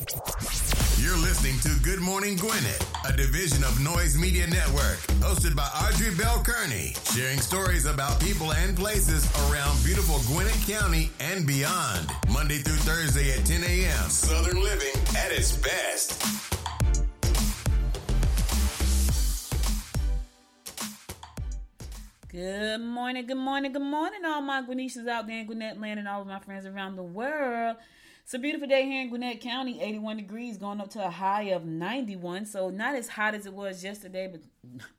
You're listening to Good Morning Gwinnett, a division of Noise Media Network, hosted by Audrey Bell Kearney, sharing stories about people and places around beautiful Gwinnett County and beyond. Monday through Thursday at 10 a.m. Southern living at its best. Good morning, good morning, good morning, all my Gwinnetians out there in Gwinnett land and all of my friends around the world. It's a beautiful day here in Gwinnett County, 81 degrees, going up to a high of 91. So not as hot as it was yesterday, but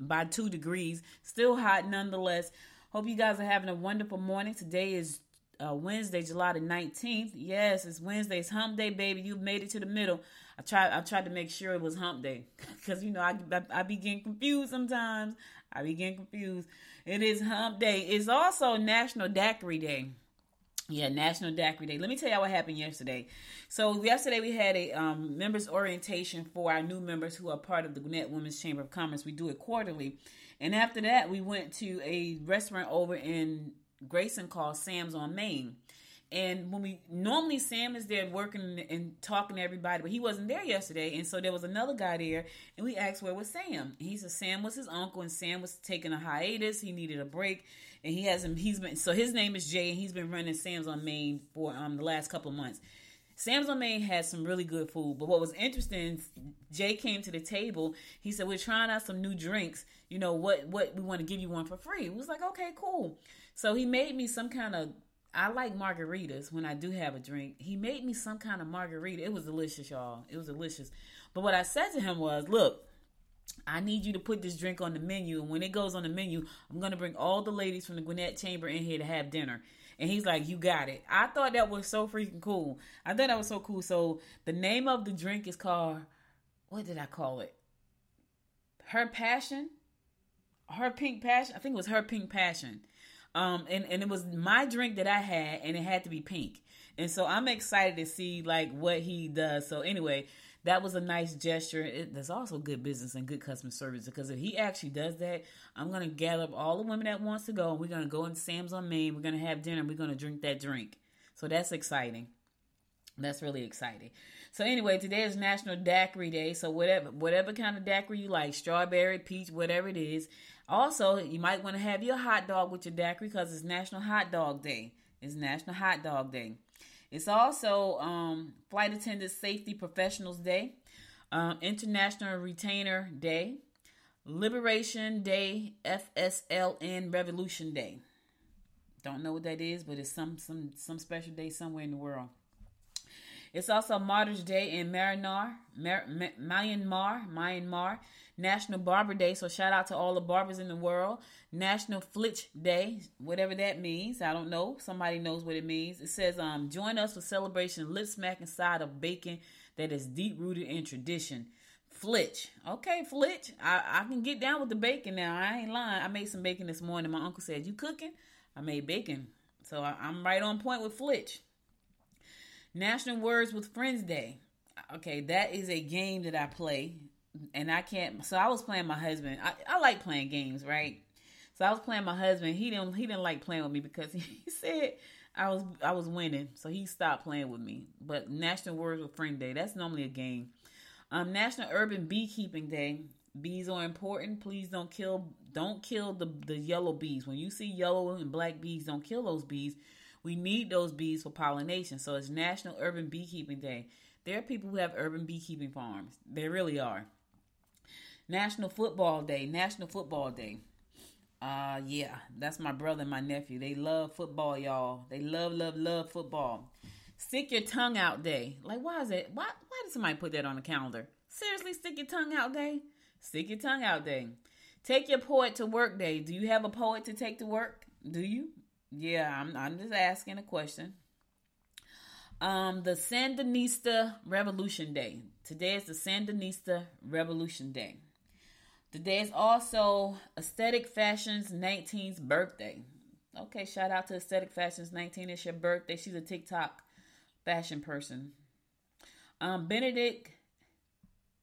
by two degrees. Still hot nonetheless. Hope you guys are having a wonderful morning. Today is uh, Wednesday, July the 19th. Yes, it's Wednesday. It's hump day, baby. You've made it to the middle. I tried I tried to make sure it was hump day because, you know, I, I, I be getting confused sometimes. I be getting confused. It is hump day. It's also National Daiquiri Day. Yeah, National Daiquiri Day. Let me tell you what happened yesterday. So yesterday we had a um, members orientation for our new members who are part of the Gwinnett Women's Chamber of Commerce. We do it quarterly, and after that we went to a restaurant over in Grayson called Sam's on Main. And when we normally Sam is there working and talking to everybody, but he wasn't there yesterday, and so there was another guy there, and we asked where was Sam. And he said Sam was his uncle, and Sam was taking a hiatus. He needed a break, and he hasn't. He's been so his name is Jay, and he's been running Sam's on Main for um the last couple of months. Sam's on Main has some really good food, but what was interesting, Jay came to the table. He said, "We're trying out some new drinks. You know what? What we want to give you one for free." It was like, "Okay, cool." So he made me some kind of I like margaritas when I do have a drink. He made me some kind of margarita. It was delicious, y'all. It was delicious. But what I said to him was, look, I need you to put this drink on the menu. And when it goes on the menu, I'm going to bring all the ladies from the Gwinnett Chamber in here to have dinner. And he's like, You got it. I thought that was so freaking cool. I thought that was so cool. So the name of the drink is called, what did I call it? Her Passion? Her Pink Passion? I think it was Her Pink Passion. Um, and, and it was my drink that I had, and it had to be pink. And so I'm excited to see like what he does. So anyway, that was a nice gesture. It, there's also good business and good customer service because if he actually does that, I'm gonna gather up all the women that wants to go, we're gonna go in Sam's on Main. We're gonna have dinner. We're gonna drink that drink. So that's exciting. That's really exciting. So anyway, today is National Daiquiri Day. So whatever whatever kind of daiquiri you like, strawberry, peach, whatever it is. Also, you might want to have your hot dog with your daiquiri because it's National Hot Dog Day. It's National Hot Dog Day. It's also um, Flight Attendant Safety Professionals Day, um, International Retainer Day, Liberation Day, FSLN Revolution Day. Don't know what that is, but it's some some some special day somewhere in the world. It's also Martyrs Day in Myanmar, Myanmar, Myanmar, National Barber Day. So shout out to all the barbers in the world. National Flitch Day, whatever that means. I don't know. Somebody knows what it means. It says, um, join us for celebration lip smacking side of bacon that is deep rooted in tradition. Flitch. Okay, Flitch. I, I can get down with the bacon now. I ain't lying. I made some bacon this morning. My uncle said, You cooking? I made bacon. So I, I'm right on point with Flitch. National Words with Friends Day. Okay, that is a game that I play, and I can't. So I was playing my husband. I, I like playing games, right? So I was playing my husband. He didn't. He didn't like playing with me because he said I was I was winning, so he stopped playing with me. But National Words with Friend Day. That's normally a game. Um, National Urban Beekeeping Day. Bees are important. Please don't kill don't kill the the yellow bees. When you see yellow and black bees, don't kill those bees we need those bees for pollination. So it's National Urban Beekeeping Day. There are people who have urban beekeeping farms. They really are. National Football Day. National Football Day. Uh yeah, that's my brother and my nephew. They love football, y'all. They love, love, love football. Stick your tongue out day. Like, why is it? Why why did somebody put that on the calendar? Seriously, stick your tongue out day? Stick your tongue out day. Take your poet to work day. Do you have a poet to take to work? Do you? Yeah, I'm I'm just asking a question. Um, the Sandinista Revolution Day. Today is the Sandinista Revolution Day. Today is also Aesthetic Fashion's 19th birthday. Okay, shout out to Aesthetic Fashion's 19. It's your birthday. She's a TikTok fashion person. Um, Benedict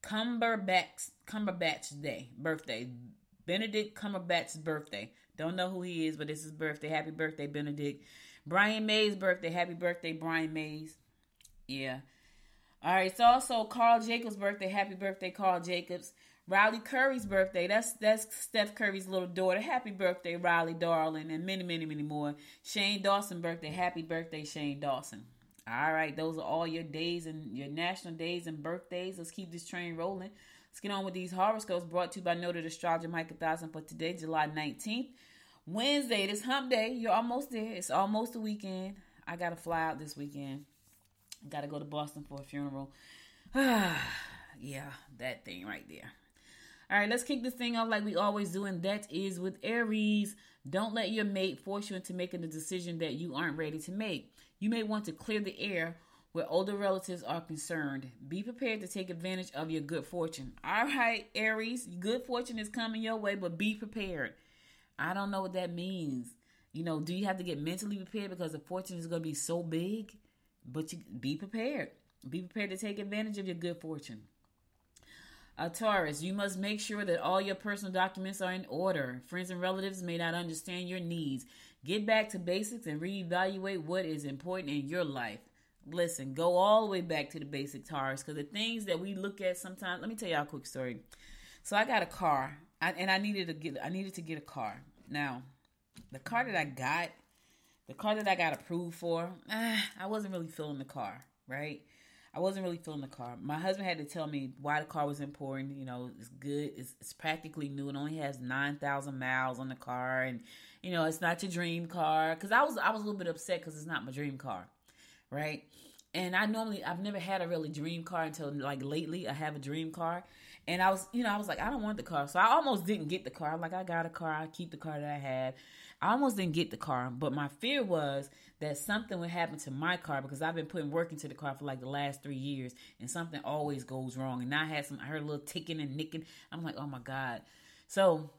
Cumberbatch Cumberbatch Day birthday. Benedict Cumberbatch's birthday. Don't know who he is, but it's his birthday. Happy birthday, Benedict. Brian May's birthday. Happy birthday, Brian Mays. Yeah. All right. It's also Carl Jacobs' birthday. Happy birthday, Carl Jacobs. Riley Curry's birthday. That's that's Steph Curry's little daughter. Happy birthday, Riley, darling, and many, many, many more. Shane Dawson birthday. Happy birthday, Shane Dawson. All right, those are all your days and your national days and birthdays. Let's keep this train rolling. Let's get on with these horoscopes brought to you by Noted Astrologer Micah Thousand for today, July 19th. Wednesday, this hump day. You're almost there. It's almost the weekend. I got to fly out this weekend. Got to go to Boston for a funeral. yeah, that thing right there. All right, let's kick this thing off like we always do, and that is with Aries. Don't let your mate force you into making a decision that you aren't ready to make. You may want to clear the air where older relatives are concerned. Be prepared to take advantage of your good fortune. All right, Aries, good fortune is coming your way, but be prepared. I don't know what that means. You know, do you have to get mentally prepared because the fortune is going to be so big? But you be prepared. Be prepared to take advantage of your good fortune. A Taurus, you must make sure that all your personal documents are in order. Friends and relatives may not understand your needs. Get back to basics and reevaluate what is important in your life. Listen, go all the way back to the basic Taurus because the things that we look at sometimes. Let me tell y'all a quick story. So I got a car, I, and I needed to get. I needed to get a car. Now, the car that I got, the car that I got approved for, eh, I wasn't really feeling the car, right? I wasn't really feeling the car. My husband had to tell me why the car was important. You know, it's good. It's, it's practically new. It only has nine thousand miles on the car, and you know, it's not your dream car. Because I was I was a little bit upset because it's not my dream car, right? And I normally I've never had a really dream car until like lately. I have a dream car, and I was you know I was like I don't want the car, so I almost didn't get the car. I'm like I got a car. I keep the car that I had. I almost didn't get the car, but my fear was that something would happen to my car because I've been putting work into the car for like the last three years, and something always goes wrong. And I had some, I heard a little ticking and nicking. I'm like, oh my god. So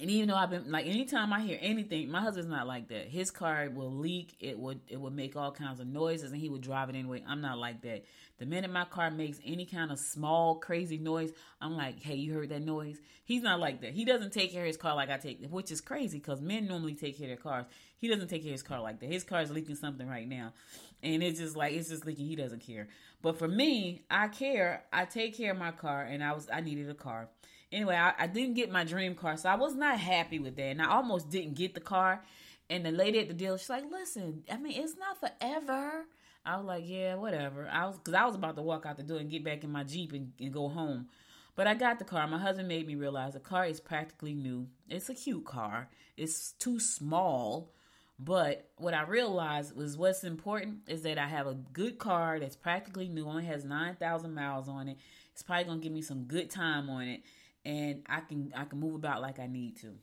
and even though I've been like anytime I hear anything, my husband's not like that. His car will leak, it would it would make all kinds of noises and he would drive it anyway. I'm not like that. The minute my car makes any kind of small crazy noise, I'm like, "Hey, you heard that noise?" He's not like that. He doesn't take care of his car like I take, which is crazy cuz men normally take care of their cars. He doesn't take care of his car like that. His car is leaking something right now. And it's just like it's just leaking. He doesn't care. But for me, I care. I take care of my car and I was I needed a car anyway, I, I, didn't get my dream car, so I was not happy with that. And I almost didn't get the car. And the lady at the dealer, she's like, "Listen, I mean, it's not forever." I was like, "Yeah, whatever." I was because I was about to walk out the door and get back in my jeep and, and go home. But I got the car. My husband made me realize the car is practically new. It's a cute car. It's too small. But what I realized was what's important is that I have a good car that's practically new, only has 9,000 miles on it. It's probably going to give me some good time on it and I can I can move about like I need to.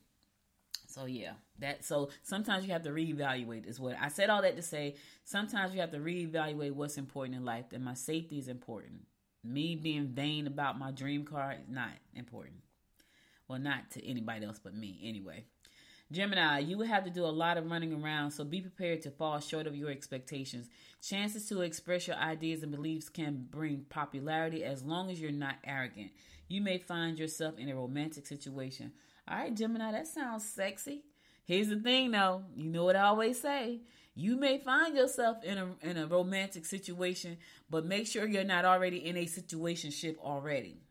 So yeah, that so sometimes you have to reevaluate is what I said all that to say. Sometimes you have to reevaluate what's important in life. And my safety is important. Me being vain about my dream car is not important. Well, not to anybody else but me anyway. Gemini, you will have to do a lot of running around, so be prepared to fall short of your expectations. Chances to express your ideas and beliefs can bring popularity as long as you're not arrogant you may find yourself in a romantic situation. All right, Gemini, that sounds sexy. Here's the thing though, you know what I always say. You may find yourself in a in a romantic situation, but make sure you're not already in a situationship already.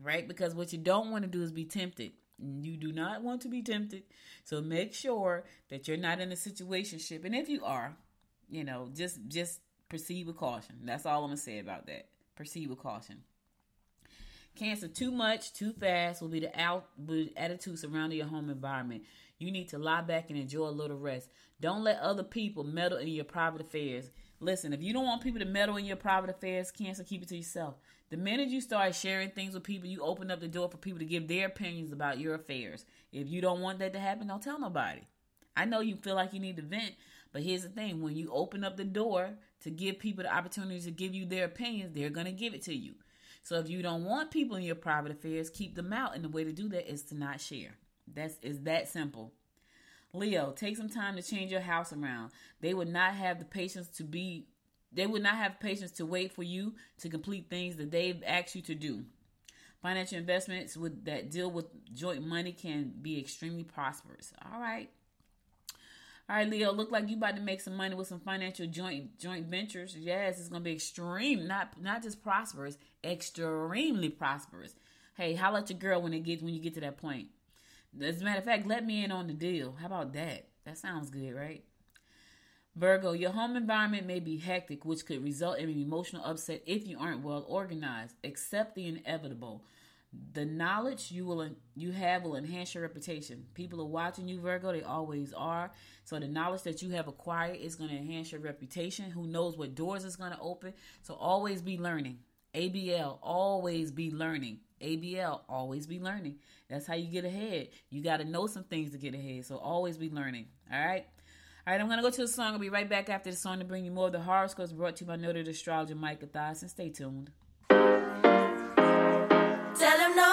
Right? Because what you don't want to do is be tempted. You do not want to be tempted. So make sure that you're not in a situationship. And if you are, you know, just just proceed with caution. That's all I'm gonna say about that. Proceed with caution. Cancer, too much, too fast will be the out attitude surrounding your home environment. You need to lie back and enjoy a little rest. Don't let other people meddle in your private affairs. Listen, if you don't want people to meddle in your private affairs, Cancer, keep it to yourself. The minute you start sharing things with people, you open up the door for people to give their opinions about your affairs. If you don't want that to happen, don't tell nobody. I know you feel like you need to vent, But here's the thing when you open up the door to give people the opportunity to give you their opinions, they're going to give it to you. So if you don't want people in your private affairs, keep them out. And the way to do that is to not share. That's is that simple. Leo, take some time to change your house around. They would not have the patience to be they would not have patience to wait for you to complete things that they've asked you to do. Financial investments with that deal with joint money can be extremely prosperous. All right. All right, Leo, look like you about to make some money with some financial joint joint ventures. Yes, it's gonna be extreme, not not just prosperous, extremely prosperous. Hey, holla at your girl when it gets when you get to that point. As a matter of fact, let me in on the deal. How about that? That sounds good, right? Virgo, your home environment may be hectic, which could result in emotional upset if you aren't well organized. Accept the inevitable. The knowledge you will you have will enhance your reputation. People are watching you, Virgo. They always are. So the knowledge that you have acquired is going to enhance your reputation. Who knows what doors it's going to open? So always be learning. ABL, always be learning. ABL, always be learning. That's how you get ahead. You got to know some things to get ahead. So always be learning. All right. All right, I'm going to go to the song. I'll be right back after the song to bring you more of the horoscopes brought to you by noted astrologer Micah Thyssen. Stay tuned. Tell him no,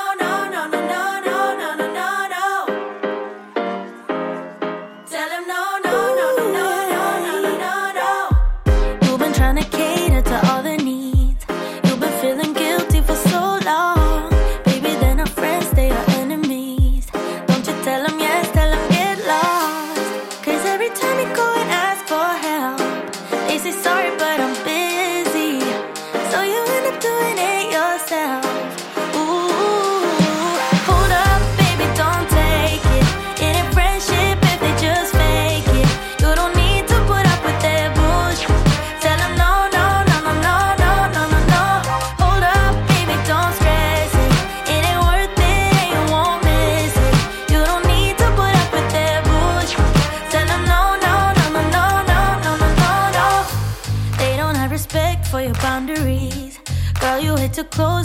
close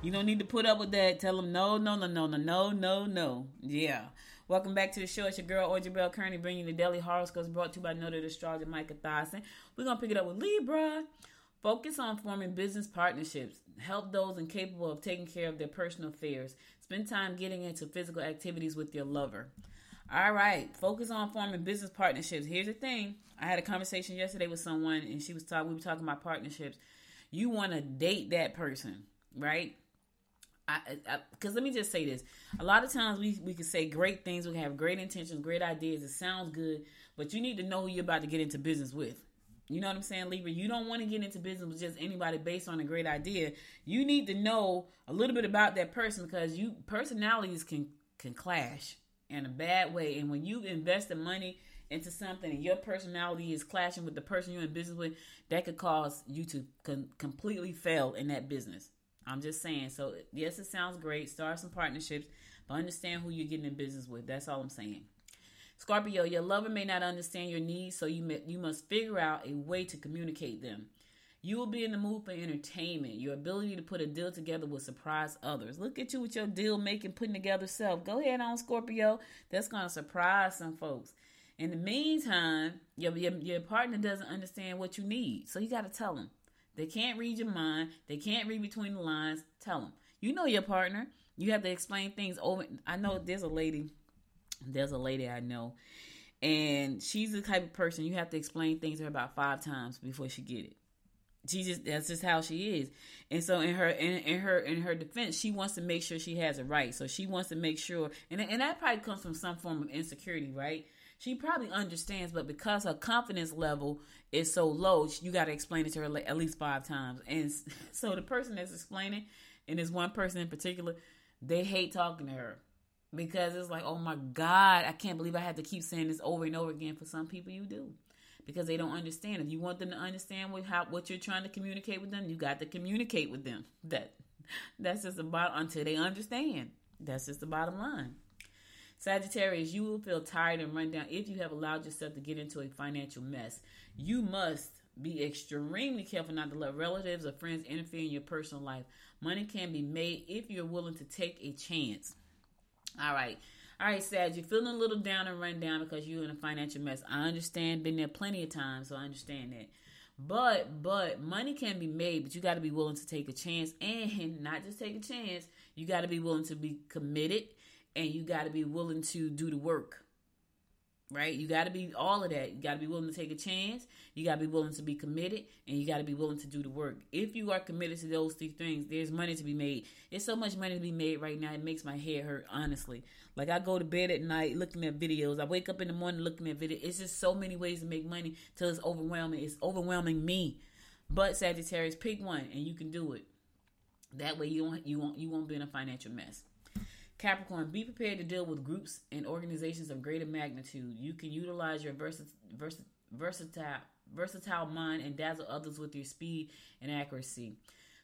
Tell them no, no, no, no, no, no, no, no. Yeah. Welcome back to the show. It's your girl, Audrey Bell Kearney, bringing you the daily horoscopes brought to you by noted astrologer Micah Thyssen. We're going to pick it up with Libra. Focus on forming business partnerships. Help those incapable of taking care of their personal affairs. Spend time getting into physical activities with your lover. All right, focus on forming business partnerships. Here's the thing: I had a conversation yesterday with someone, and she was talking. We were talking about partnerships. You want to date that person, right? Because let me just say this: a lot of times we we can say great things, we can have great intentions, great ideas. It sounds good, but you need to know who you're about to get into business with. You know what I'm saying, Libra? You don't want to get into business with just anybody based on a great idea. You need to know a little bit about that person because you personalities can can clash in a bad way. And when you invest the money into something and your personality is clashing with the person you're in business with, that could cause you to completely fail in that business. I'm just saying. So yes, it sounds great. Start some partnerships, but understand who you're getting in business with. That's all I'm saying. Scorpio, your lover may not understand your needs, so you may, you must figure out a way to communicate them. You will be in the mood for entertainment. Your ability to put a deal together will surprise others. Look at you with your deal making, putting together self. Go ahead on Scorpio. That's going to surprise some folks. In the meantime, your, your, your partner doesn't understand what you need, so you got to tell them. They can't read your mind. They can't read between the lines. Tell them. You know your partner. You have to explain things over. I know there's a lady there's a lady I know, and she's the type of person you have to explain things to her about five times before she get it. She just that's just how she is, and so in her in, in her in her defense, she wants to make sure she has it right. So she wants to make sure, and and that probably comes from some form of insecurity, right? She probably understands, but because her confidence level is so low, you got to explain it to her at least five times. And so the person that's explaining, and this one person in particular, they hate talking to her because it's like, oh my God, I can't believe I have to keep saying this over and over again. For some people, you do because they don't understand. If you want them to understand what how what you're trying to communicate with them, you got to communicate with them. That that's just about until they understand. That's just the bottom line. Sagittarius, you will feel tired and run down if you have allowed yourself to get into a financial mess. You must be extremely careful not to let relatives or friends interfere in your personal life. Money can be made if you're willing to take a chance. All right. All right, Sag, you're feeling a little down and run down because you're in a financial mess. I understand, been there plenty of times, so I understand that. But but money can be made, but you got to be willing to take a chance and not just take a chance. You got to be willing to be committed and you got to be willing to do the work right? You got to be all of that. You got to be willing to take a chance. You got to be willing to be committed, and you got to be willing to do the work. If you are committed to those three things, there's money to be made. There's so much money to be made right now. It makes my head hurt, honestly. Like I go to bed at night looking at videos. I wake up in the morning looking at videos. It's just so many ways to make money till it's overwhelming. It's overwhelming me. But Sagittarius, pick one, and you can do it. That way, you won't you won't you won't be in a financial mess. Capricorn, be prepared to deal with groups and organizations of greater magnitude. You can utilize your versa- versa- versatile, versatile mind and dazzle others with your speed and accuracy.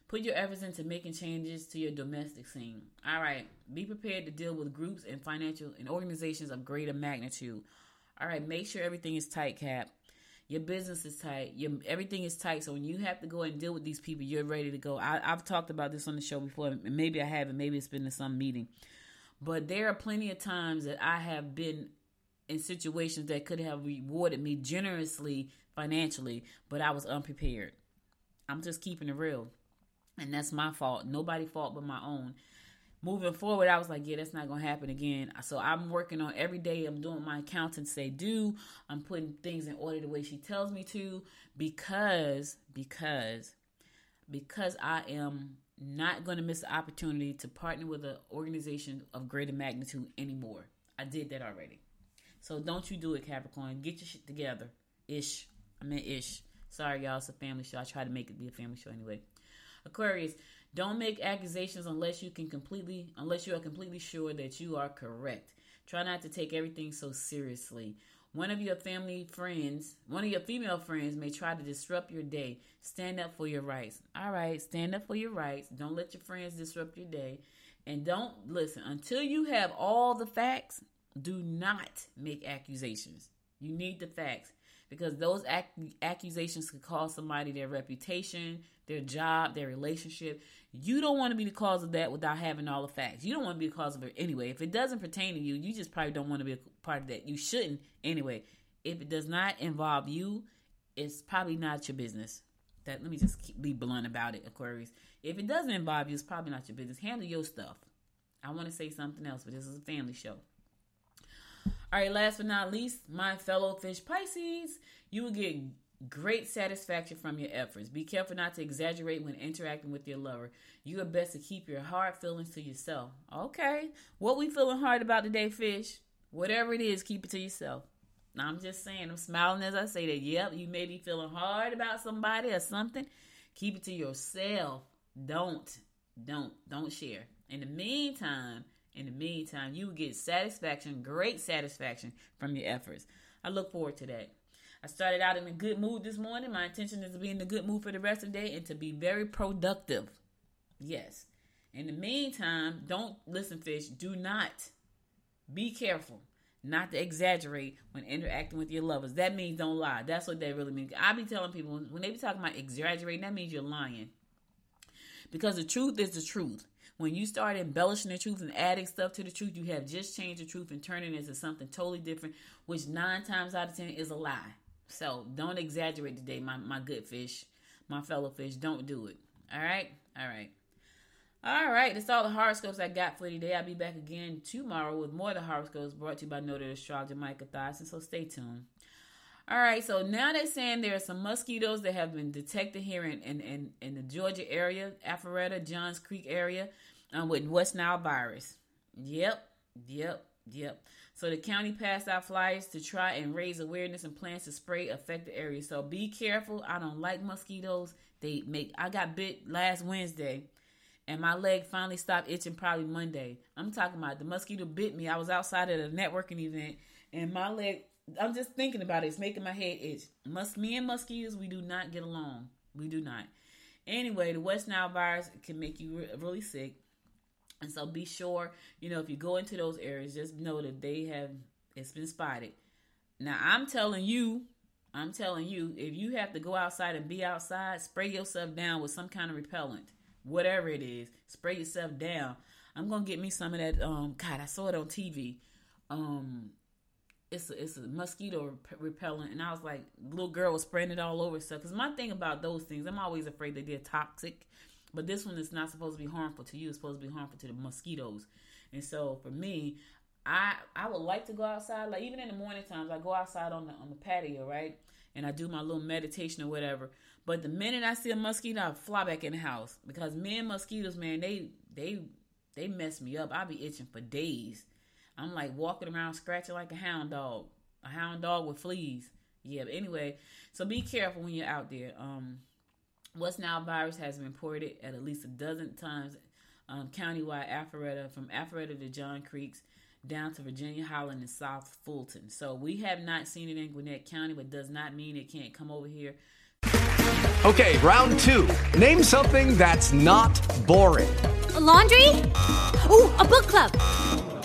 Put your efforts into making changes to your domestic scene. All right, be prepared to deal with groups and financial and organizations of greater magnitude. All right, make sure everything is tight, Cap. Your business is tight. Your everything is tight. So when you have to go and deal with these people, you're ready to go. I, have talked about this on the show before, and maybe I haven't. Maybe it's been in some meeting. But there are plenty of times that I have been in situations that could have rewarded me generously financially, but I was unprepared. I'm just keeping it real. And that's my fault. Nobody fault but my own. Moving forward, I was like, yeah, that's not gonna happen again. So I'm working on every day. I'm doing my accountant say do. I'm putting things in order the way she tells me to because because because I am not going to miss the opportunity to partner with an organization of greater magnitude anymore. I did that already. So don't you do it, Capricorn. Get your shit together. Ish. I meant ish. Sorry, y'all. It's a family show. I try to make it be a family show anyway. Aquarius, don't make accusations unless you can completely, unless you are completely sure that you are correct. Try not to take everything so seriously. One of your family friends, one of your female friends may try to disrupt your day. Stand up for your rights. All right, stand up for your rights. Don't let your friends disrupt your day. And don't listen until you have all the facts. Do not make accusations. You need the facts because those ac- accusations could cost somebody their reputation, their job, their relationship. You don't want to be the cause of that without having all the facts. You don't want to be the cause of it anyway. If it doesn't pertain to you, you just probably don't want to be a part of that. You shouldn't anyway. If it does not involve you, it's probably not your business. That let me just keep, be blunt about it, Aquarius. If it doesn't involve you, it's probably not your business. Handle your stuff. I want to say something else, but this is a family show. All right, last but not least, my fellow fish Pisces, you will get great satisfaction from your efforts. Be careful not to exaggerate when interacting with your lover. You are best to keep your hard feelings to yourself. Okay. What we feeling hard about today, fish? Whatever it is, keep it to yourself. Now, I'm just saying, I'm smiling as I say that. Yep, you may be feeling hard about somebody or something. Keep it to yourself. Don't, don't, don't share. In the meantime, in the meantime, you will get satisfaction, great satisfaction from your efforts. I look forward to that. I started out in a good mood this morning. My intention is to be in a good mood for the rest of the day and to be very productive. Yes. In the meantime, don't listen, fish. Do not be careful not to exaggerate when interacting with your lovers. That means don't lie. That's what that really means. I be telling people when they be talking about exaggerating, that means you're lying. Because the truth is the truth. When you start embellishing the truth and adding stuff to the truth, you have just changed the truth and turning it into something totally different, which nine times out of ten is a lie. So don't exaggerate today, my, my good fish, my fellow fish. Don't do it. All right? All right. All right, that's all the horoscopes I got for today. I'll be back again tomorrow with more of the horoscopes brought to you by noted astrologer Micah Thyssen, so stay tuned. All right, so now they're saying there are some mosquitoes that have been detected here in, in, in, in the Georgia area, Alpharetta, Johns Creek area, um, with West Nile virus. Yep, yep, yep. So the county passed out flyers to try and raise awareness and plans to spray affected areas. So be careful. I don't like mosquitoes. They make I got bit last Wednesday and my leg finally stopped itching probably Monday. I'm talking about the mosquito bit me. I was outside at a networking event and my leg I'm just thinking about it. It's making my head itch. Mus- me and mosquitoes, we do not get along. We do not. Anyway, the West Nile virus can make you re- really sick. And so be sure, you know, if you go into those areas, just know that they have, it's been spotted. Now, I'm telling you, I'm telling you, if you have to go outside and be outside, spray yourself down with some kind of repellent, whatever it is, spray yourself down. I'm to get me some of that, um, God, I saw it on TV. Um, it's a, it's a mosquito repellent, and I was like, little girl was spraying it all over stuff. Because my thing about those things, I'm always afraid that they're toxic, but this one is not supposed to be harmful to you. It's supposed to be harmful to the mosquitoes. And so for me, I I would like to go outside. Like even in the morning times, I go outside on the on the patio, right, and I do my little meditation or whatever. But the minute I see a mosquito, I fly back in the house because men mosquitoes, man, they they they mess me up. I be itching for days. I'm like walking around scratching like a hound dog, a hound dog with fleas. Yeah, but anyway, so be careful when you're out there. Um, West Nile virus has been reported at at least a dozen times um, countywide Alpharetta, from Alpharetta to John Creeks, down to Virginia Highland and South Fulton. So we have not seen it in Gwinnett County, but does not mean it can't come over here. Okay, round two. Name something that's not boring. A laundry? Ooh, a book club.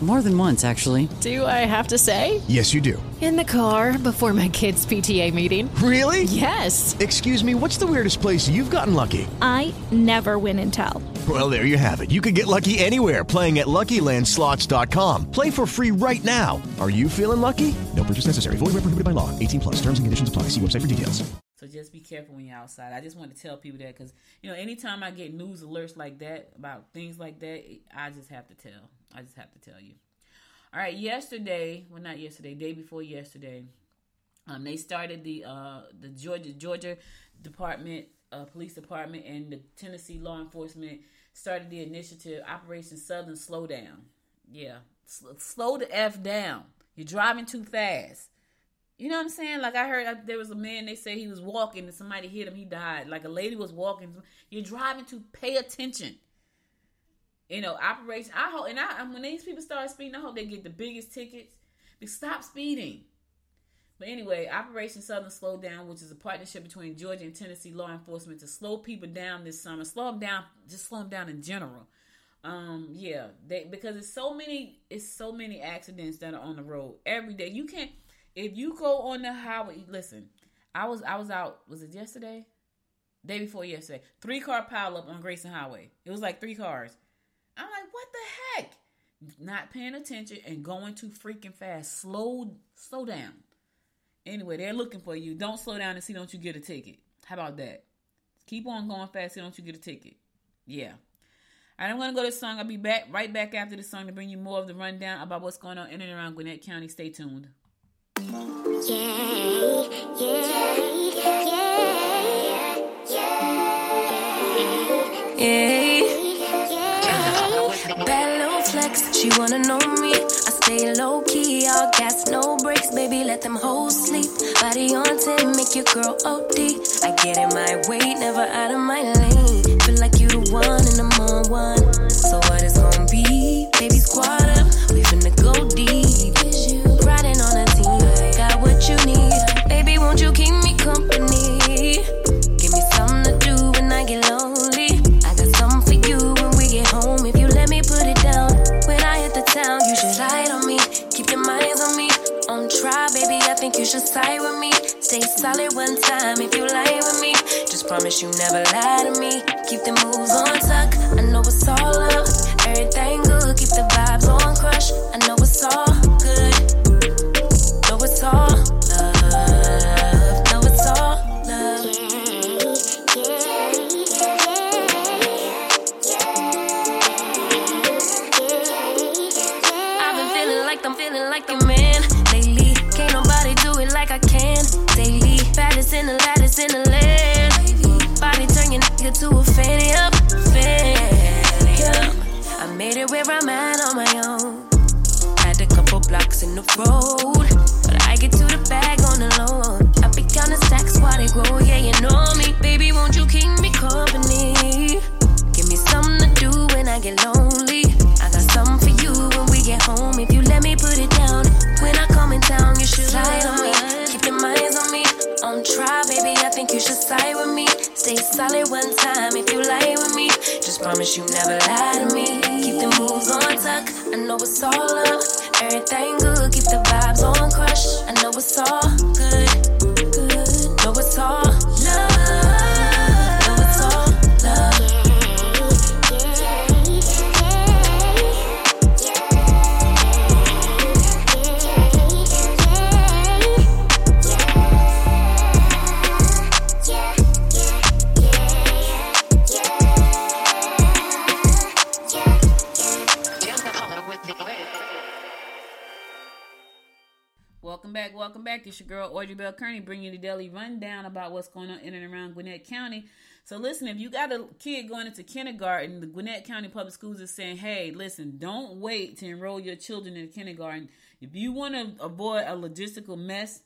More than once, actually. Do I have to say? Yes, you do. In the car before my kids' PTA meeting. Really? Yes. Excuse me, what's the weirdest place you've gotten lucky? I never win and tell. Well, there you have it. You can get lucky anywhere playing at LuckyLandSlots.com. Play for free right now. Are you feeling lucky? No purchase necessary. Void where prohibited by law. 18 plus. Terms and conditions apply. See website for details. So just be careful when you're outside. I just want to tell people that because you know anytime I get news alerts like that about things like that, I just have to tell. I just have to tell you. All right, yesterday, well not yesterday, day before yesterday, um, they started the uh the Georgia Georgia Department, uh, Police Department, and the Tennessee law enforcement started the initiative Operation Southern Slowdown. Yeah, Sl- slow the f down. You're driving too fast. You know what I'm saying? Like I heard there was a man. They say he was walking and somebody hit him. He died. Like a lady was walking. You're driving to pay attention. You know, operation. I hope, and I when these people start speeding, I hope they get the biggest tickets. But stop speeding. But anyway, Operation Southern Slowdown, which is a partnership between Georgia and Tennessee law enforcement to slow people down this summer, slow them down, just slow them down in general. Um, yeah, they because it's so many, it's so many accidents that are on the road every day. You can't if you go on the highway, listen. I was I was out. Was it yesterday? Day before yesterday. Three car pileup on Grayson Highway. It was like three cars. What the heck? Not paying attention and going too freaking fast. Slow slow down. Anyway, they're looking for you. Don't slow down and see don't you get a ticket. How about that? Keep on going fast, see don't you get a ticket. Yeah. Right, I'm gonna go to song. I'll be back right back after the song to bring you more of the rundown about what's going on in and around Gwinnett County. Stay tuned. Bad little flex, she wanna know me. I stay low key, all gas, no brakes, baby. Let them hoes sleep. Body on 10, make your girl OD. I get in my way, never out of my lane. Feel like you the one and I'm on one. So what is gonna be? Baby, squad up, we finna go deep. Riding on a team, got what you need. Town, you should ride on me. Keep your minds on me. On try, baby, I think you should side with me. Stay solid one time if you lie with me. Just promise you never lie to me. Keep the moves on tuck. I know it's all love. All Audrey Bell Kearney bringing the daily rundown about what's going on in and around Gwinnett County. So, listen, if you got a kid going into kindergarten, the Gwinnett County Public Schools is saying, hey, listen, don't wait to enroll your children in kindergarten. If you want to avoid a logistical mess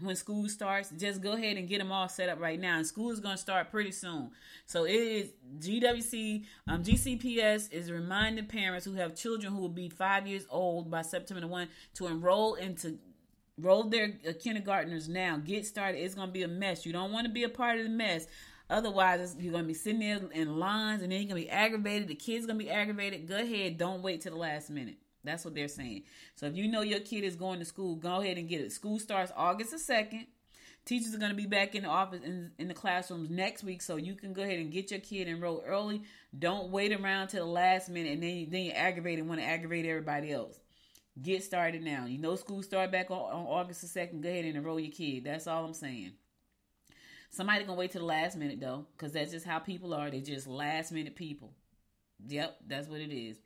when school starts, just go ahead and get them all set up right now. And school is going to start pretty soon. So it is GWC, um, GCPS is reminding parents who have children who will be five years old by September 1 to enroll into roll their uh, kindergartners now. Get started. It's going to be a mess. You don't want to be a part of the mess. Otherwise, you're going to be sitting there in lines and then you're going to be aggravated. The kid's going to be aggravated. Go ahead. Don't wait till the last minute. That's what they're saying. So if you know your kid is going to school, go ahead and get it. School starts August the 2nd. Teachers are going to be back in the office in, in the classrooms next week, so you can go ahead and get your kid enrolled early. Don't wait around till the last minute and then you, then you aggravate and want to aggravate everybody else. Get started now. You know school start back on, on August the second. Go ahead and enroll your kid. That's all I'm saying. Somebody gonna wait till the last minute though, because that's just how people are. They're just last minute people. Yep, that's what it is.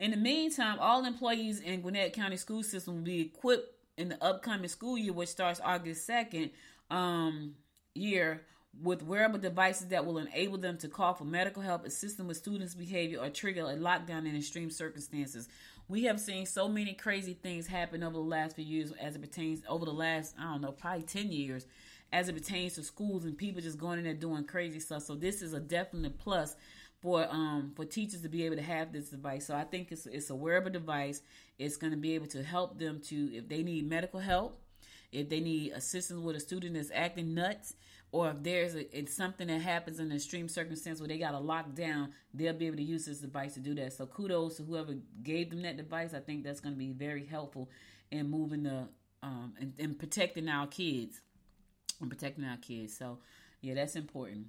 In the meantime, all employees in Gwinnett County school system will be equipped in the upcoming school year, which starts August second um, year, with wearable devices that will enable them to call for medical help, assist them with students' behavior, or trigger a lockdown in extreme circumstances. We have seen so many crazy things happen over the last few years as it pertains over the last, I don't know, probably 10 years as it pertains to schools and people just going in there doing crazy stuff. So this is a definite plus for um for teachers to be able to have this device. So I think it's it's a wearable device. It's going to be able to help them to if they need medical help, if they need assistance with a student that's acting nuts, or if there's a, it's something that happens in an extreme circumstance where they got to lock down, they'll be able to use this device to do that. So kudos to whoever gave them that device. I think that's going to be very helpful in moving the um, and, and protecting our kids and protecting our kids. So, yeah, that's important.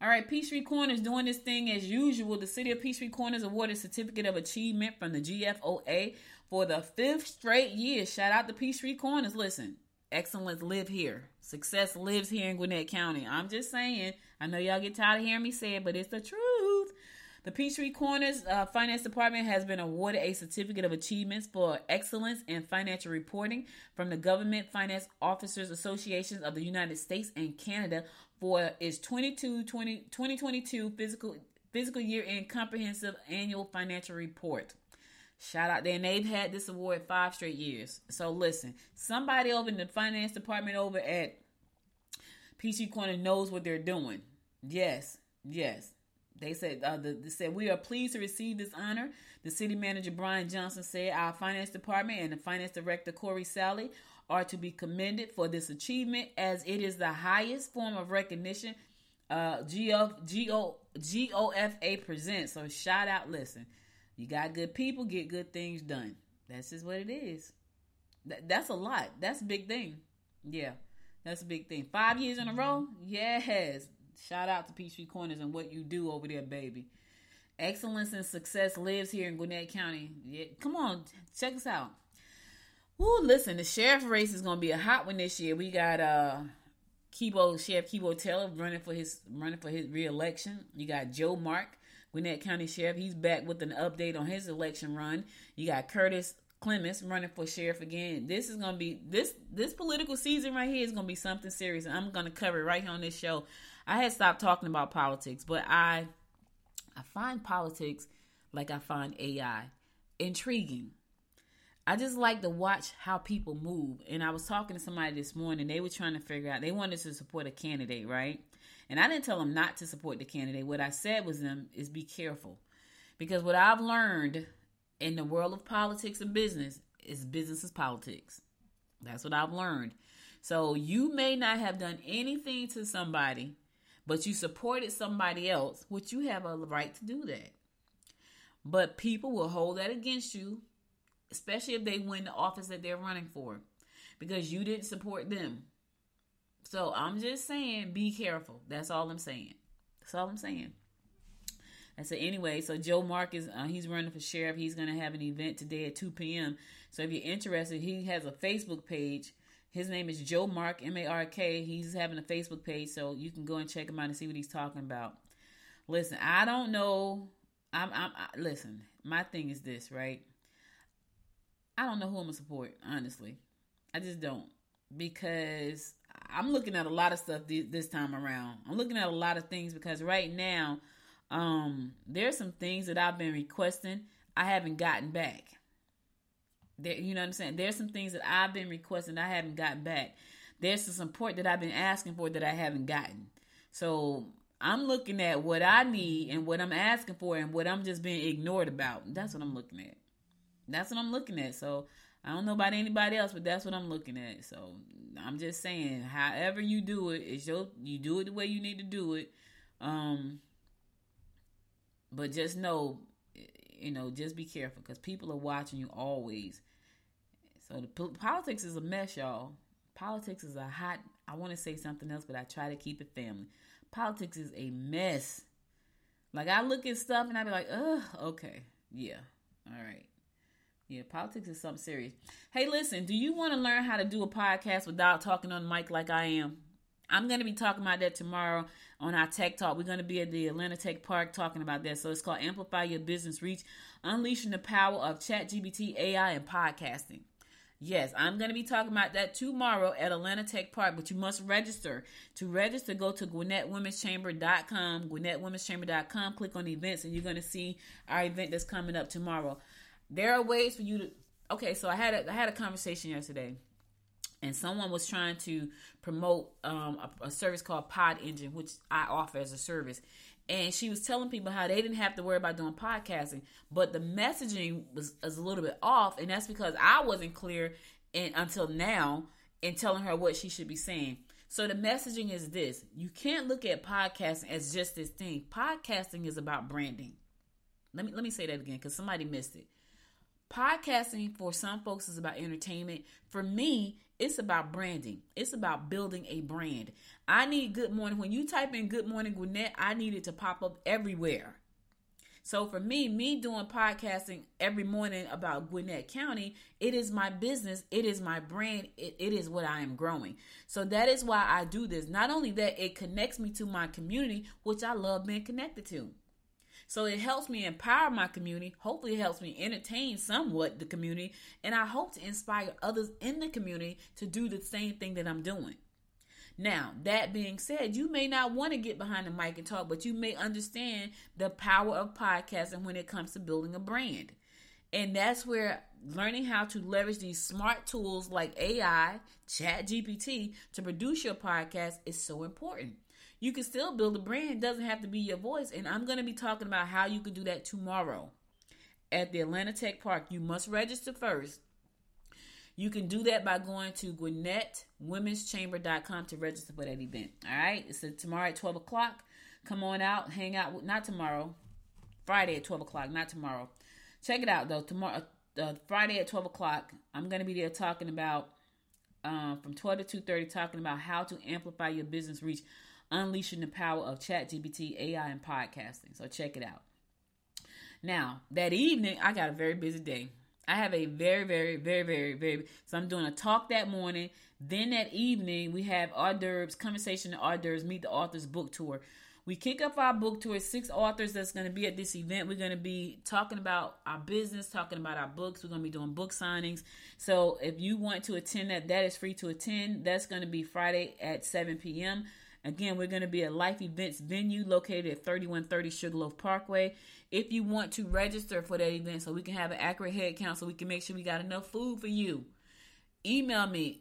All right, Peachtree Corners doing this thing as usual. The City of Peachtree Corners awarded Certificate of Achievement from the GFOA for the fifth straight year. Shout out to Peachtree Corners. Listen, excellence live here. Success lives here in Gwinnett County. I'm just saying. I know y'all get tired of hearing me say it, but it's the truth. The Peachtree Corners uh, Finance Department has been awarded a certificate of achievements for excellence in financial reporting from the Government Finance Officers Associations of the United States and Canada for its 22, 20, 2022 physical fiscal year end comprehensive annual financial report. Shout out there, and they've had this award five straight years. So listen, somebody over in the finance department over at PC Corner knows what they're doing. Yes, yes. They said uh, the, they said we are pleased to receive this honor. The city manager Brian Johnson said our finance department and the finance director Corey Sally are to be commended for this achievement as it is the highest form of recognition uh, GO, GOFA presents. So shout out, listen, you got good people, get good things done. That's just what it is. that's a lot. That's a big thing. Yeah, that's a big thing. Five years in a row? Yes. Shout out to Peachtree Corners and what you do over there, baby. Excellence and success lives here in Gwinnett County. Yeah, come on, check us out. Ooh, listen, the sheriff race is gonna be a hot one this year. We got uh Keybo Sheriff Keybo Taylor running for his running for his reelection. You got Joe Mark, Gwinnett County Sheriff. He's back with an update on his election run. You got Curtis Clemons running for sheriff again. This is gonna be this this political season right here is gonna be something serious. And I'm gonna cover it right here on this show. I had stopped talking about politics, but I I find politics like I find AI intriguing. I just like to watch how people move. And I was talking to somebody this morning. They were trying to figure out, they wanted to support a candidate, right? And I didn't tell them not to support the candidate. What I said was them is be careful. Because what I've learned in the world of politics and business is business is politics. That's what I've learned. So you may not have done anything to somebody, but you supported somebody else, which you have a right to do that. But people will hold that against you especially if they win the office that they're running for, because you didn't support them. So I'm just saying, be careful. That's all I'm saying. That's all I'm saying. I said anyway. So Joe Marcus, uh, he's running for sheriff. He's going to have an event today at 2 p.m. So if you're interested, he has a Facebook page. His name is Joe Mark M A R K. He's having a Facebook page, so you can go and check him out and see what he's talking about. Listen, I don't know. I'm. I'm I, listen. My thing is this, right? I don't know who I'm gonna support, honestly. I just don't because I'm looking at a lot of stuff this time around. I'm looking at a lot of things because right now, um, there's some things that I've been requesting I haven't gotten back. There, you know what I'm saying? There's some things that I've been requesting I haven't gotten back. There's some support that I've been asking for that I haven't gotten. So I'm looking at what I need and what I'm asking for and what I'm just being ignored about. That's what I'm looking at. That's what I'm looking at. So I don't know about anybody else, but that's what I'm looking at. So I'm just saying, however you do it, it's your you do it the way you need to do it. Um, but just know, you know, just be careful because people are watching you always. So the politics is a mess, y'all. Politics is a hot. I want to say something else, but I try to keep it family. Politics is a mess. Like I look at stuff and I be like, ugh, okay, yeah, all right. Yeah, politics is something serious. Hey, listen, do you want to learn how to do a podcast without talking on the mic like I am? I'm going to be talking about that tomorrow on our Tech Talk. We're going to be at the Atlanta Tech Park talking about that. So it's called Amplify Your Business Reach, Unleashing the Power of ChatGPT, AI, and Podcasting. Yes, I'm going to be talking about that tomorrow at Atlanta Tech Park, but you must register. To register, go to GwinnettWomen'sChamber.com, GwinnettWomen'sChamber.com, click on events, and you're going to see our event that's coming up tomorrow there are ways for you to okay so i had a, I had a conversation yesterday and someone was trying to promote um, a, a, service called pod engine which i offer as a service. And she was telling people how they didn't have to worry about doing podcasting but the messaging was, was a little bit off and that's because i wasn't clear in, until now in telling her what she should be saying. So the messaging is this. You can't look at podcasting as just this thing. Podcasting is about branding. Let me let me say that again because somebody missed it podcasting for some folks is about entertainment. For me, It's about branding. It's about building a brand. I need Good Morning. When you type in Good Morning Gwinnett, I need it to pop up everywhere. So for me, me doing podcasting every morning about Gwinnett County, it is my business, it is my brand, it, it is what I am growing. So that is why I do this. Not only that, it connects me to my community, which I love being connected to. So it helps me empower my community. Hopefully, it helps me entertain somewhat the community. And I hope to inspire others in the community to do the same thing that I'm doing. Now, that being said, you may not want to get behind the mic and talk, but you may understand the power of podcasting when it comes to building a brand. And that's where learning how to leverage these smart tools like AI, Chat GPT to produce your podcast is so important. You can still build a brand, it doesn't have to be your voice. And I'm going to be talking about how you can do that tomorrow at the Atlanta Tech Park. You must register first. You can do that by going to GwinnettWomen'sChamber.com to register for that event. All right, it's tomorrow at 12 o'clock. Come on out, hang out. Not tomorrow, Friday at 12 o'clock, not tomorrow. Check it out though. Tomorrow, uh, Friday at 12 o'clock, I'm going to be there talking about um, from 12 to 2:30, talking about how to amplify your business reach, unleashing the power of ChatGPT, AI, and podcasting. So check it out. Now that evening, I got a very busy day. I have a very, very, very, very, very. So I'm doing a talk that morning. Then that evening, we have hors d'oeuvres, conversation and hors d'oeuvres, meet the authors book tour. We kick up our book tour. Six authors that's going to be at this event. We're going to be talking about our business, talking about our books. We're going to be doing book signings. So if you want to attend that, that is free to attend. That's going to be Friday at 7 p.m. Again, we're going to be at Life Events venue located at 3130 Sugarloaf Parkway. If you want to register for that event so we can have an accurate head count so we can make sure we got enough food for you, email me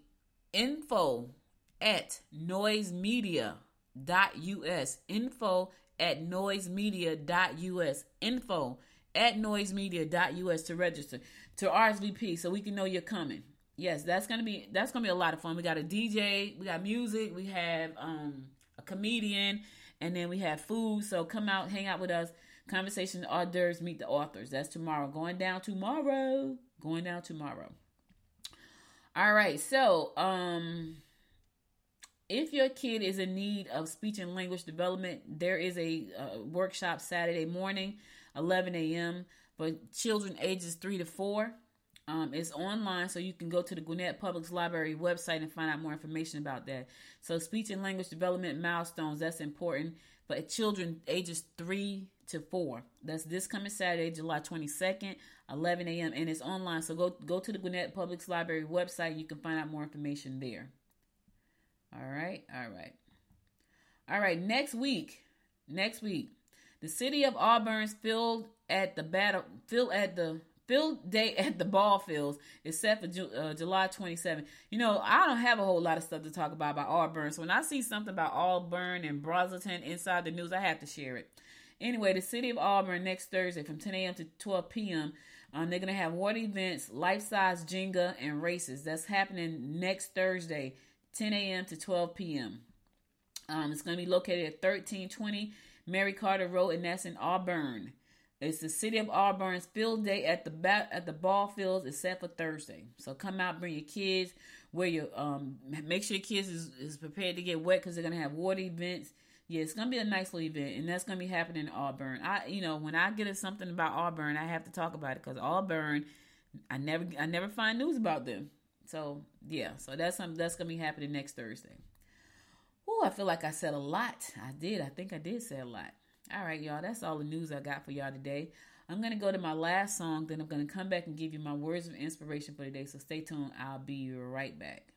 info at noisemedia.us. Info at noisemedia.us. Info at noisemedia.us to register to RSVP so we can know you're coming. Yes, that's gonna be that's gonna be a lot of fun. We got a DJ, we got music, we have um a comedian, and then we have food. So come out, hang out with us. Conversation hors d'oeuvres, meet the authors. That's tomorrow. Going down tomorrow. Going down tomorrow. All right. So, um, if your kid is in need of speech and language development, there is a uh, workshop Saturday morning, 11 a.m. for children ages three to four. Um, it's online, so you can go to the Gwinnett Public Library website and find out more information about that. So, speech and language development milestones, that's important for children ages three to four. That's this coming Saturday, July 22nd, 11 a.m. and it's online. So go go to the Gwinnett Public Library website. You can find out more information there. All right, all right, all right. Next week, next week, the city of Auburn's filled at the battle field at the field day at the ball fields is set for Ju- uh, July 27th. You know, I don't have a whole lot of stuff to talk about about Auburn. So when I see something about Auburn and Braselton inside the news, I have to share it. Anyway, the city of Auburn next Thursday from 10 a.m. to 12 p.m. Um, they're gonna have water events, life-size Jenga, and races. That's happening next Thursday, 10 a.m. to 12 p.m. Um, it's gonna be located at 1320 Mary Carter Road, and that's in Auburn. It's the city of Auburn's field day at the bat, at the ball fields is set for Thursday. So come out, bring your kids. Wear your um, make sure your kids is, is prepared to get wet because they're gonna have water events yeah, it's gonna be a nice little event, and that's gonna be happening in Auburn. I, you know, when I get something about Auburn, I have to talk about it because Auburn, I never, I never find news about them. So yeah, so that's something that's gonna be happening next Thursday. Oh, I feel like I said a lot. I did. I think I did say a lot. All right, y'all. That's all the news I got for y'all today. I'm gonna go to my last song, then I'm gonna come back and give you my words of inspiration for today. So stay tuned. I'll be right back.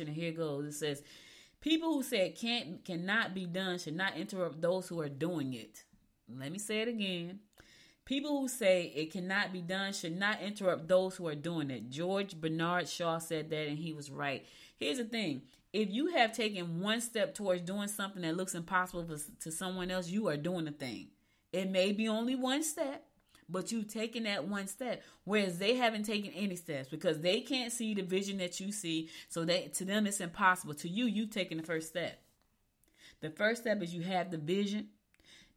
And here goes. It says, People who say it can't cannot be done should not interrupt those who are doing it. Let me say it again. People who say it cannot be done should not interrupt those who are doing it. George Bernard Shaw said that, and he was right. Here's the thing if you have taken one step towards doing something that looks impossible to someone else, you are doing the thing. It may be only one step, but you've taken that one step, whereas they haven't taken any steps because they can't see the vision that you see. So they to them it's impossible. To you, you've taken the first step. The first step is you have the vision.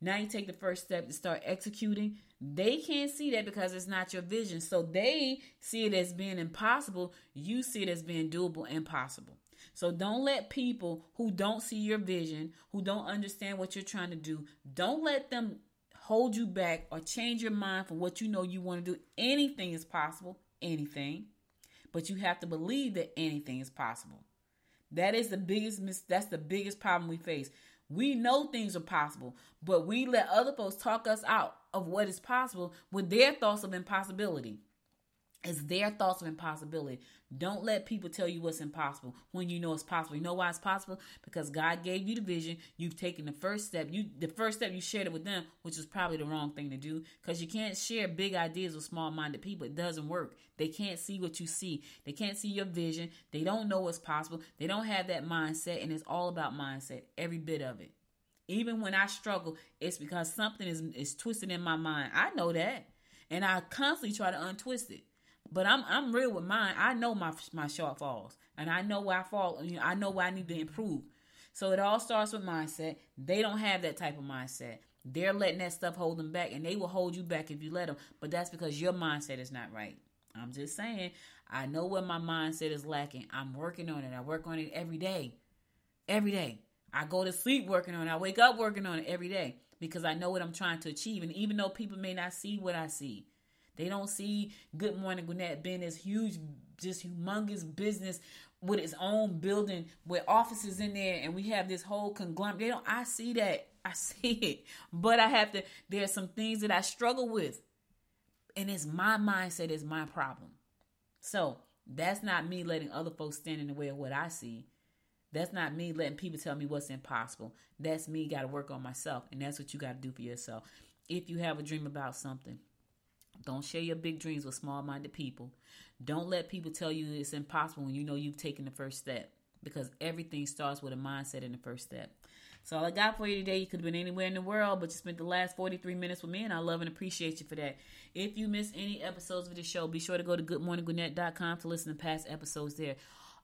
Now you take the first step to start executing. They can't see that because it's not your vision. So they see it as being impossible. You see it as being doable and possible. So don't let people who don't see your vision, who don't understand what you're trying to do, don't let them hold you back or change your mind from what you know you want to do. Anything is possible, anything. But you have to believe that anything is possible. That is the biggest mis- that's the biggest problem we face. We know things are possible, but we let other folks talk us out of what is possible with their thoughts of impossibility. It's their thoughts of impossibility. Don't let people tell you what's impossible when you know it's possible. You know why it's possible? Because God gave you the vision. You've taken the first step. You the first step you shared it with them, which is probably the wrong thing to do. Because you can't share big ideas with small-minded people. It doesn't work. They can't see what you see. They can't see your vision. They don't know what's possible. They don't have that mindset, and it's all about mindset. Every bit of it. Even when I struggle, it's because something is is twisted in my mind. I know that, and I constantly try to untwist it. But I'm I'm real with mine. I know my my shortfalls, and I know where I fall. You know, I know where I need to improve. So it all starts with mindset. They don't have that type of mindset. They're letting that stuff hold them back, and they will hold you back if you let them. But that's because your mindset is not right. I'm just saying. I know where my mindset is lacking. I'm working on it. I work on it every day. Every day. I go to sleep working on it. I wake up working on it every day because I know what I'm trying to achieve. And even though people may not see what I see, they don't see Good Morning Gwinnett being this huge, just humongous business with its own building with offices in there, and we have this whole conglomerate. They don't. I see that. I see it, but I have to. There's some things that I struggle with, and it's my mindset is my problem. So that's not me letting other folks stand in the way of what I see. That's not me letting people tell me what's impossible. That's me got to work on myself, and that's what you got to do for yourself. If you have a dream about something, don't share your big dreams with small minded people. Don't let people tell you it's impossible when you know you've taken the first step because everything starts with a mindset in the first step. So all I got for you today. You could have been anywhere in the world, but you spent the last 43 minutes with me, and I love and appreciate you for that. If you miss any episodes of the show, be sure to go to goodmorninggwinnett.com to listen to past episodes there.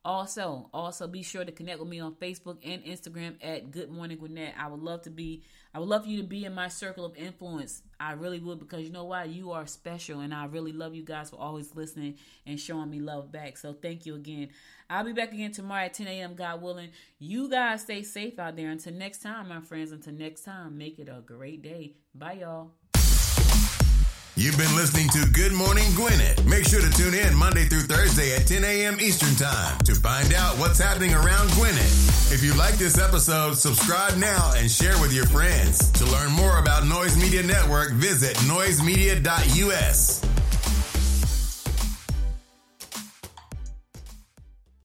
Also, also be sure to connect with me on Facebook and Instagram at Good Morning Gwinnett. I would love to be, I would love for you to be in my circle of influence. I really would because you know why? You are special, and I really love you guys for always listening and showing me love back. So thank you again. I'll be back again tomorrow at 10 a.m. God willing. You guys stay safe out there. Until next time, my friends. Until next time, make it a great day. Bye, y'all. You've been listening to Good Morning Gwinnett. Make sure to tune in Monday through Thursday at 10 a.m. Eastern Time to find out what's happening around Gwinnett. If you like this episode, subscribe now and share with your friends. To learn more about Noise Media Network, visit noisemedia.us.